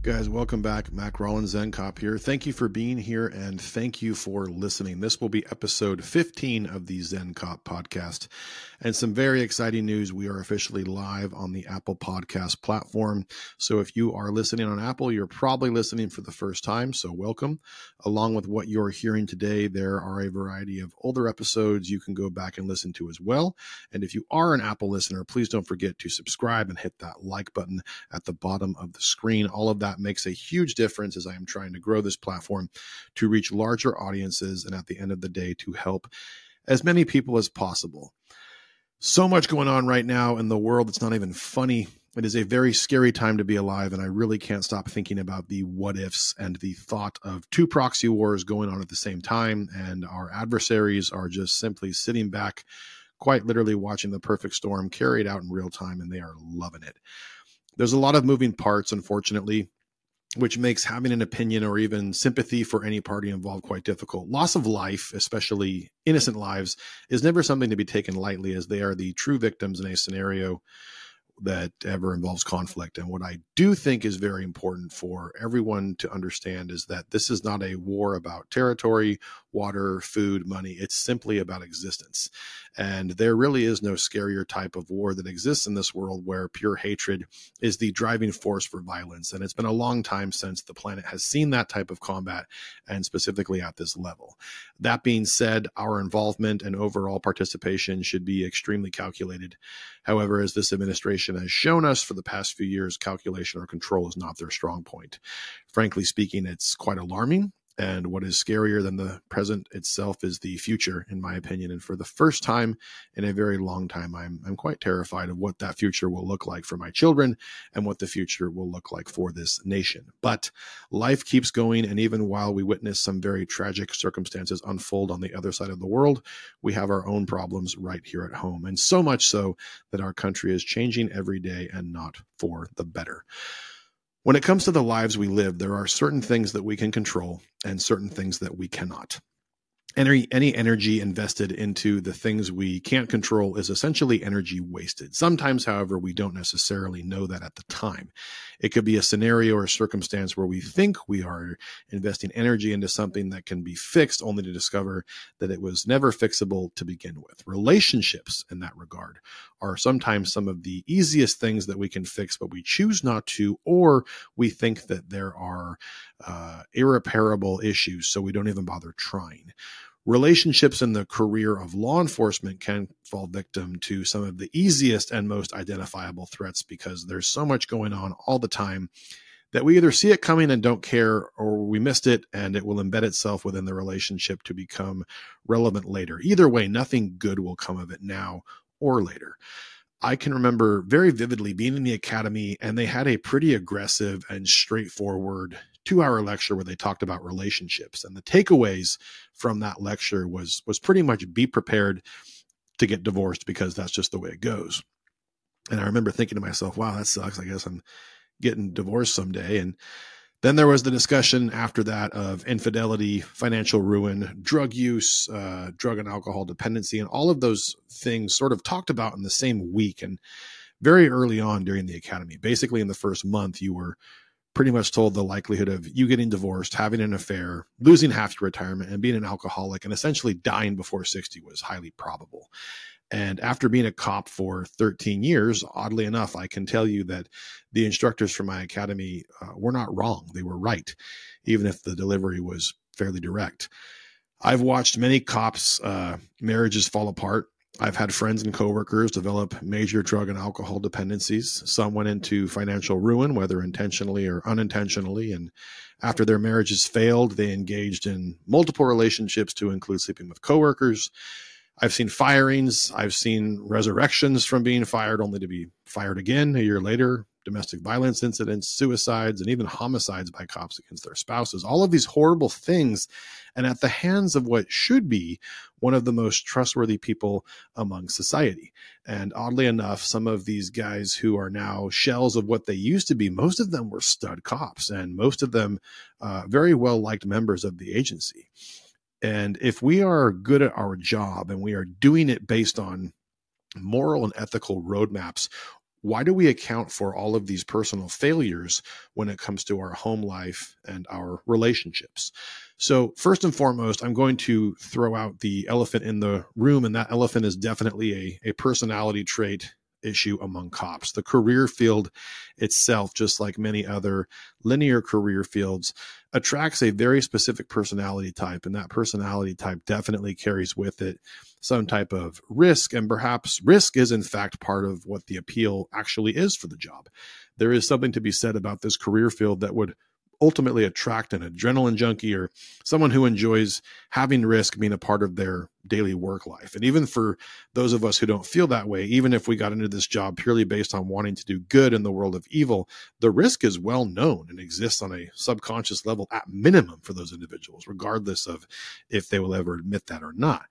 Guys, welcome back. Mac Rollins Zen Cop here. Thank you for being here and thank you for listening. This will be episode 15 of the Zen Cop podcast. And some very exciting news. We are officially live on the Apple Podcast platform. So if you are listening on Apple, you're probably listening for the first time. So welcome. Along with what you're hearing today, there are a variety of older episodes you can go back and listen to as well. And if you are an Apple listener, please don't forget to subscribe and hit that like button at the bottom of the screen. All of that that makes a huge difference as I am trying to grow this platform to reach larger audiences and at the end of the day to help as many people as possible. So much going on right now in the world. It's not even funny. It is a very scary time to be alive, and I really can't stop thinking about the what ifs and the thought of two proxy wars going on at the same time, and our adversaries are just simply sitting back, quite literally watching the perfect storm carried out in real time, and they are loving it. There's a lot of moving parts, unfortunately which makes having an opinion or even sympathy for any party involved quite difficult. Loss of life, especially innocent lives, is never something to be taken lightly as they are the true victims in a scenario that ever involves conflict. And what I do think is very important for everyone to understand is that this is not a war about territory, water, food, money. It's simply about existence. And there really is no scarier type of war that exists in this world where pure hatred is the driving force for violence. And it's been a long time since the planet has seen that type of combat, and specifically at this level. That being said, our involvement and overall participation should be extremely calculated. However, as this administration has shown us for the past few years, calculation or control is not their strong point. Frankly speaking, it's quite alarming and what is scarier than the present itself is the future, in my opinion. And for the first time in a very long time, I'm, I'm quite terrified of what that future will look like for my children and what the future will look like for this nation. But life keeps going. And even while we witness some very tragic circumstances unfold on the other side of the world, we have our own problems right here at home. And so much so that our country is changing every day and not for the better. When it comes to the lives we live, there are certain things that we can control and certain things that we cannot. Any any energy invested into the things we can't control is essentially energy wasted. Sometimes however we don't necessarily know that at the time. It could be a scenario or a circumstance where we think we are investing energy into something that can be fixed only to discover that it was never fixable to begin with. Relationships in that regard are sometimes some of the easiest things that we can fix but we choose not to or we think that there are uh, irreparable issues so we don't even bother trying relationships in the career of law enforcement can fall victim to some of the easiest and most identifiable threats because there's so much going on all the time that we either see it coming and don't care or we missed it and it will embed itself within the relationship to become relevant later. Either way, nothing good will come of it now or later. I can remember very vividly being in the academy and they had a pretty aggressive and straightforward two hour lecture where they talked about relationships. And the takeaways from that lecture was was pretty much be prepared to get divorced because that's just the way it goes. And i remember thinking to myself wow that sucks. I guess i'm getting divorced someday. And then there was the discussion after that of infidelity financial ruin drug use uh, drug and alcohol dependency and all of those things sort of talked about in the same week and very early on during the academy basically in the first month you were pretty much told the likelihood of you getting divorced, having an affair, losing half your retirement, and being an alcoholic and essentially dying before 60 was highly probable. And after being a cop for 13 years, oddly enough, I can tell you that the instructors from my academy uh, were not wrong. They were right, even if the delivery was fairly direct. I've watched many cops' uh, marriages fall apart I've had friends and coworkers develop major drug and alcohol dependencies. Some went into financial ruin, whether intentionally or unintentionally. And after their marriages failed, they engaged in multiple relationships to include sleeping with coworkers. I've seen firings. I've seen resurrections from being fired only to be fired again a year later domestic violence incidents, suicides, and even homicides by cops against their spouses. All of these horrible things, and at the hands of what should be one of the most trustworthy people among society. And oddly enough, some of these guys who are now shells of what they used to be, most of them were stud cops, and most of them uh, very well liked members of the agency. And if we are good at our job and we are doing it based on moral and ethical roadmaps why do we account for all of these personal failures when it comes to our home life and our relationships? So, first and foremost, I'm going to throw out the elephant in the room, and that elephant is definitely a, a personality trait issue among cops. The career field itself, just like many other linear career fields, attracts a very specific personality type, and that personality type definitely carries with it some type of risk. And perhaps risk is, in fact, part of what the appeal actually is for the job. There is something to be said about this career field that would ultimately attract an adrenaline junkie or someone who enjoys having risk being a part of their daily work life. And even for those of us who don't feel that way, even if we got into this job purely based on wanting to do good in the world of evil, the risk is well known and exists on a subconscious level at minimum for those individuals, regardless of if they will ever admit that or not.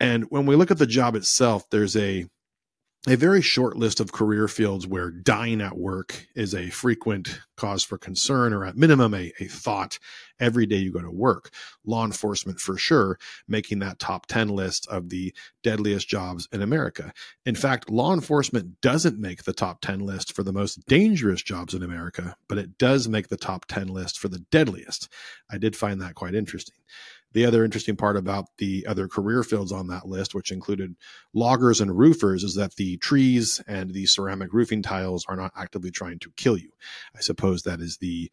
And when we look at the job itself, there's a a very short list of career fields where dying at work is a frequent cause for concern or at minimum a, a thought every day you go to work. Law enforcement for sure making that top 10 list of the deadliest jobs in America. In fact, law enforcement doesn't make the top 10 list for the most dangerous jobs in America, but it does make the top 10 list for the deadliest. I did find that quite interesting. The other interesting part about the other career fields on that list, which included loggers and roofers, is that the trees and the ceramic roofing tiles are not actively trying to kill you. I suppose that is the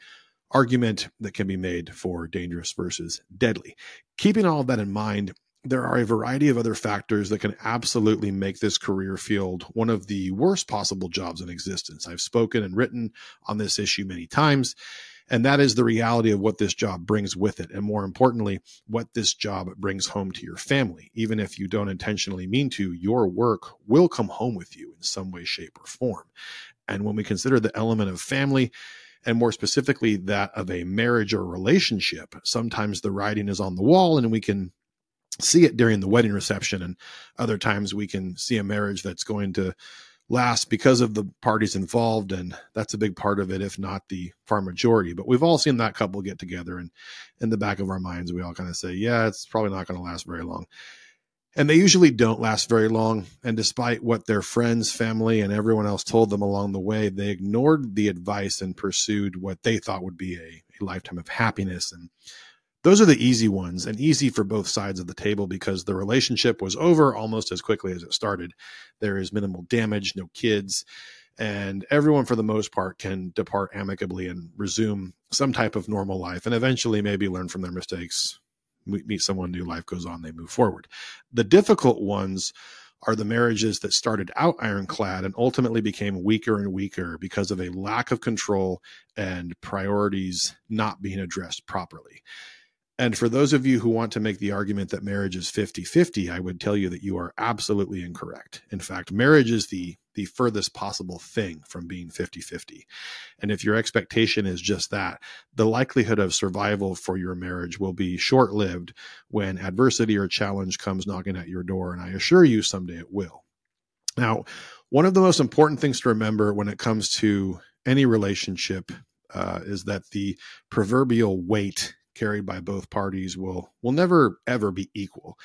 argument that can be made for dangerous versus deadly. Keeping all of that in mind, there are a variety of other factors that can absolutely make this career field one of the worst possible jobs in existence. I've spoken and written on this issue many times. And that is the reality of what this job brings with it. And more importantly, what this job brings home to your family. Even if you don't intentionally mean to, your work will come home with you in some way, shape, or form. And when we consider the element of family, and more specifically that of a marriage or relationship, sometimes the writing is on the wall and we can see it during the wedding reception. And other times we can see a marriage that's going to last because of the parties involved and that's a big part of it if not the far majority. But we've all seen that couple get together and in the back of our minds we all kind of say yeah it's probably not going to last very long. And they usually don't last very long and despite what their friends family and everyone else told them along the way they ignored the advice and pursued what they thought would be a, a lifetime of happiness and those are the easy ones and easy for both sides of the table because the relationship was over almost as quickly as it started. There is minimal damage, no kids, and everyone, for the most part, can depart amicably and resume some type of normal life and eventually maybe learn from their mistakes, meet someone new, life goes on, they move forward. The difficult ones are the marriages that started out ironclad and ultimately became weaker and weaker because of a lack of control and priorities not being addressed properly. And for those of you who want to make the argument that marriage is 50 50, I would tell you that you are absolutely incorrect. In fact, marriage is the, the furthest possible thing from being 50 50. And if your expectation is just that, the likelihood of survival for your marriage will be short lived when adversity or challenge comes knocking at your door. And I assure you, someday it will. Now, one of the most important things to remember when it comes to any relationship uh, is that the proverbial weight carried by both parties will will never ever be equal.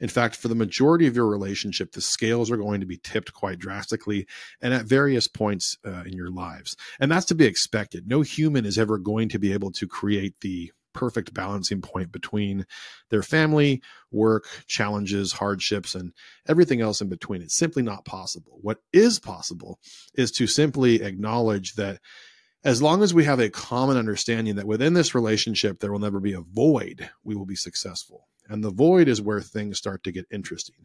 In fact, for the majority of your relationship, the scales are going to be tipped quite drastically and at various points uh, in your lives. And that's to be expected. No human is ever going to be able to create the perfect balancing point between their family, work, challenges, hardships, and everything else in between. It's simply not possible. What is possible is to simply acknowledge that as long as we have a common understanding that within this relationship there will never be a void, we will be successful. And the void is where things start to get interesting.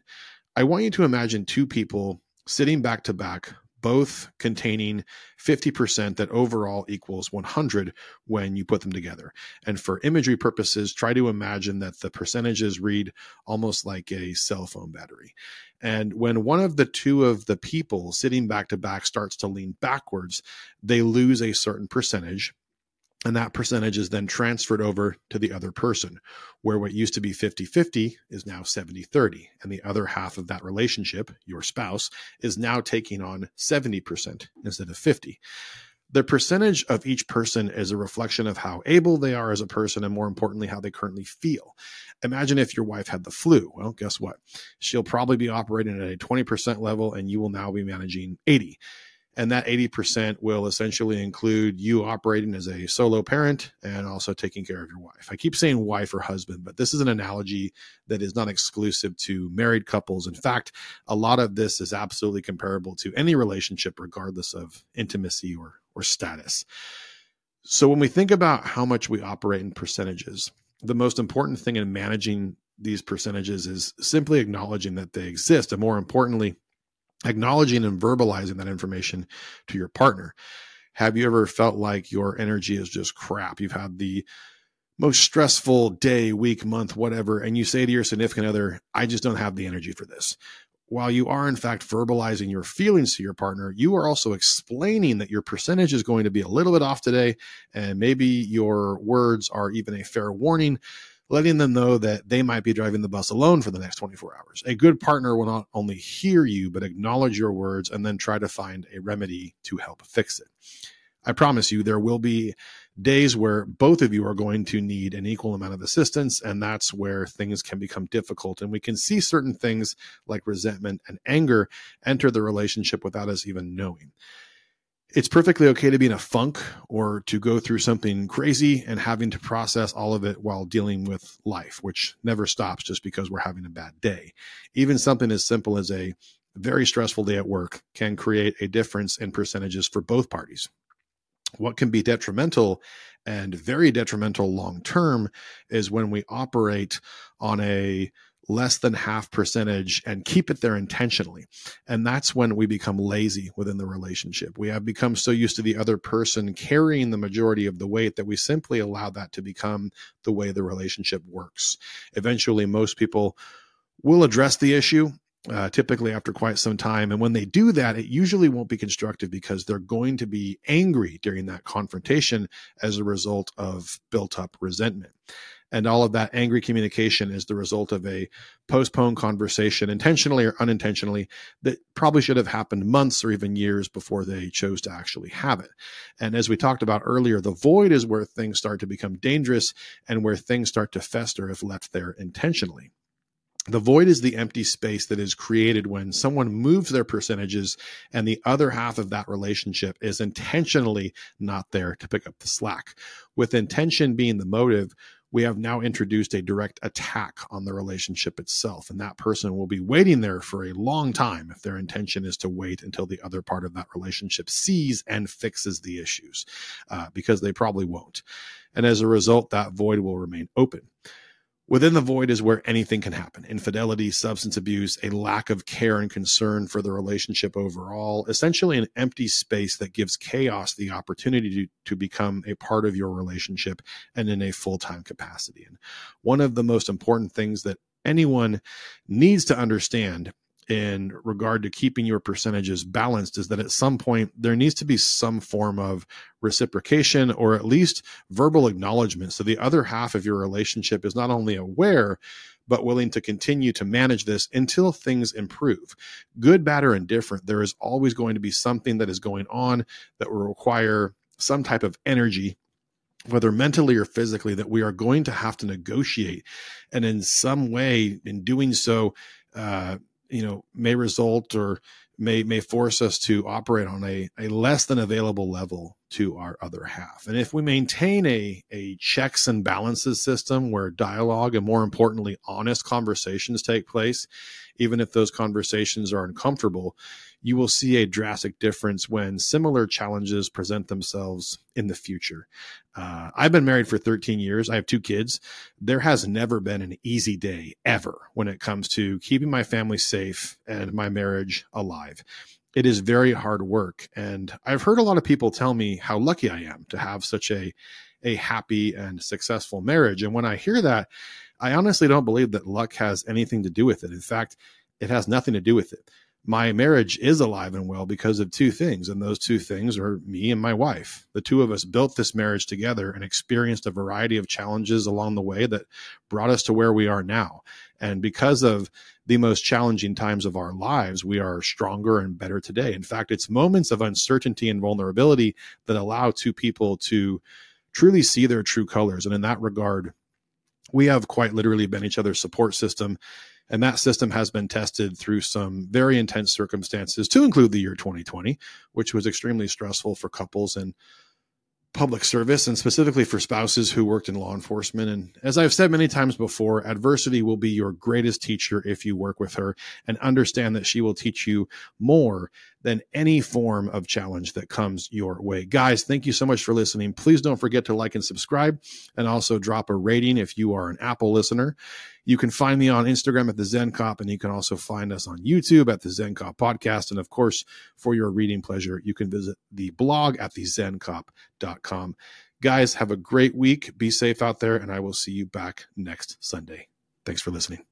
I want you to imagine two people sitting back to back, both containing 50% that overall equals 100 when you put them together. And for imagery purposes, try to imagine that the percentages read almost like a cell phone battery. And when one of the two of the people sitting back to back starts to lean backwards, they lose a certain percentage. And that percentage is then transferred over to the other person, where what used to be 50 50 is now 70 30. And the other half of that relationship, your spouse, is now taking on 70% instead of 50 the percentage of each person is a reflection of how able they are as a person and more importantly how they currently feel. Imagine if your wife had the flu. Well guess what? She'll probably be operating at a 20% level and you will now be managing 80 And that 80% will essentially include you operating as a solo parent and also taking care of your wife. I keep saying wife or husband, but this is an analogy that is not exclusive to married couples. In fact, a lot of this is absolutely comparable to any relationship, regardless of intimacy or, or status. So when we think about how much we operate in percentages, the most important thing in managing these percentages is simply acknowledging that they exist. And more importantly, acknowledging and verbalizing that information to your partner. Have you ever felt like your energy is just crap? You've had the most stressful day, week, month, whatever, and you say to your significant other, I just don't have the energy for this. While you are, in fact, verbalizing your feelings to your partner, you are also explaining that your percentage is going to be a little bit off today, and maybe your words are even a fair warning letting them know that they might be driving the bus alone for the next 24 hours. A good partner will not only hear you, but acknowledge your words and then try to find a remedy to help fix it. I promise you, there will be days where both of you are going to need an equal amount of assistance, and that's where things can become difficult. And we can see certain things like resentment and anger enter the relationship without us even knowing it's perfectly okay to be in a funk or to go through something crazy and having to process all of it while dealing with life, which never stops just because we're having a bad day. Even something as simple as a very stressful day at work can create a difference in percentages for both parties. What can be detrimental and very detrimental long term is when we operate on a less than half percentage and keep it there intentionally. And that's when we become lazy within the relationship. We have become so used to the other person carrying the majority of the weight that we simply allow that to become the way the relationship works. Eventually, most people will address the issue. Uh, typically after quite some time. And when they do that, it usually won't be constructive because they're going to be angry during that confrontation as a result of built up resentment. And all of that angry communication is the result of a postponed conversation, intentionally or unintentionally, that probably should have happened months or even years before they chose to actually have it. And as we talked about earlier, the void is where things start to become dangerous and where things start to fester if left there intentionally. The void is the empty space that is created when someone moves their percentages and the other half of that relationship is intentionally not there to pick up the slack. With intention being the motive, we have now introduced a direct attack on the relationship itself. And that person will be waiting there for a long time if their intention is to wait until the other part of that relationship sees and fixes the issues, uh, because they probably won't. And as a result, that void will remain open. Within the void is where anything can happen infidelity, substance abuse, a lack of care and concern for the relationship overall, essentially an empty space that gives chaos the opportunity to, to become a part of your relationship and in a full time capacity. And one of the most important things that anyone needs to understand in regard to keeping your percentages balanced is that at some point there needs to be some form of reciprocation or at least verbal acknowledgement. So the other half of your relationship is not only aware, but willing to continue to manage this until things improve. Good, bad, or indifferent, there is always going to be something that is going on that will require some type of energy whether mentally or physically, that we are going to have to negotiate. And in some way, in doing so, uh, you know may result or may may force us to operate on a, a less than available level to our other half. And if we maintain a, a checks and balances system where dialogue and more importantly, honest conversations take place, even if those conversations are uncomfortable, you will see a drastic difference when similar challenges present themselves in the future. Uh, I've been married for 13 years. I have two kids. There has never been an easy day ever when it comes to keeping my family safe and my marriage alive. It is very hard work. And I've heard a lot of people tell me how lucky I am to have such a, a happy and successful marriage. And when I hear that, I honestly don't believe that luck has anything to do with it. In fact, it has nothing to do with it my marriage is alive and well because of two things. And those two things are me and my wife. The two of us built this marriage together and experienced a variety of challenges along the way that brought us to where we are now. And because of the most challenging times of our lives, we are stronger and better today. In fact, it's moments of uncertainty and vulnerability that allow two people to truly see their true colors. And in that regard, we have quite literally been each other's support system And that system has been tested through some very intense circumstances, to include the year 2020, which was extremely stressful for couples and public service and specifically for spouses who worked in law enforcement. And as I've said many times before, adversity will be your greatest teacher if you work with her and understand that she will teach you more than any form of challenge that comes your way. Guys, thank you so much for listening. Please don't forget to like and subscribe and also drop a rating if you are an Apple listener. You can find me on Instagram at the Zen Cop, and you can also find us on YouTube at the Zen Cop Podcast. And of course, for your reading pleasure, you can visit the blog at thezencop.com. Guys, have a great week. Be safe out there, and I will see you back next Sunday. Thanks for listening.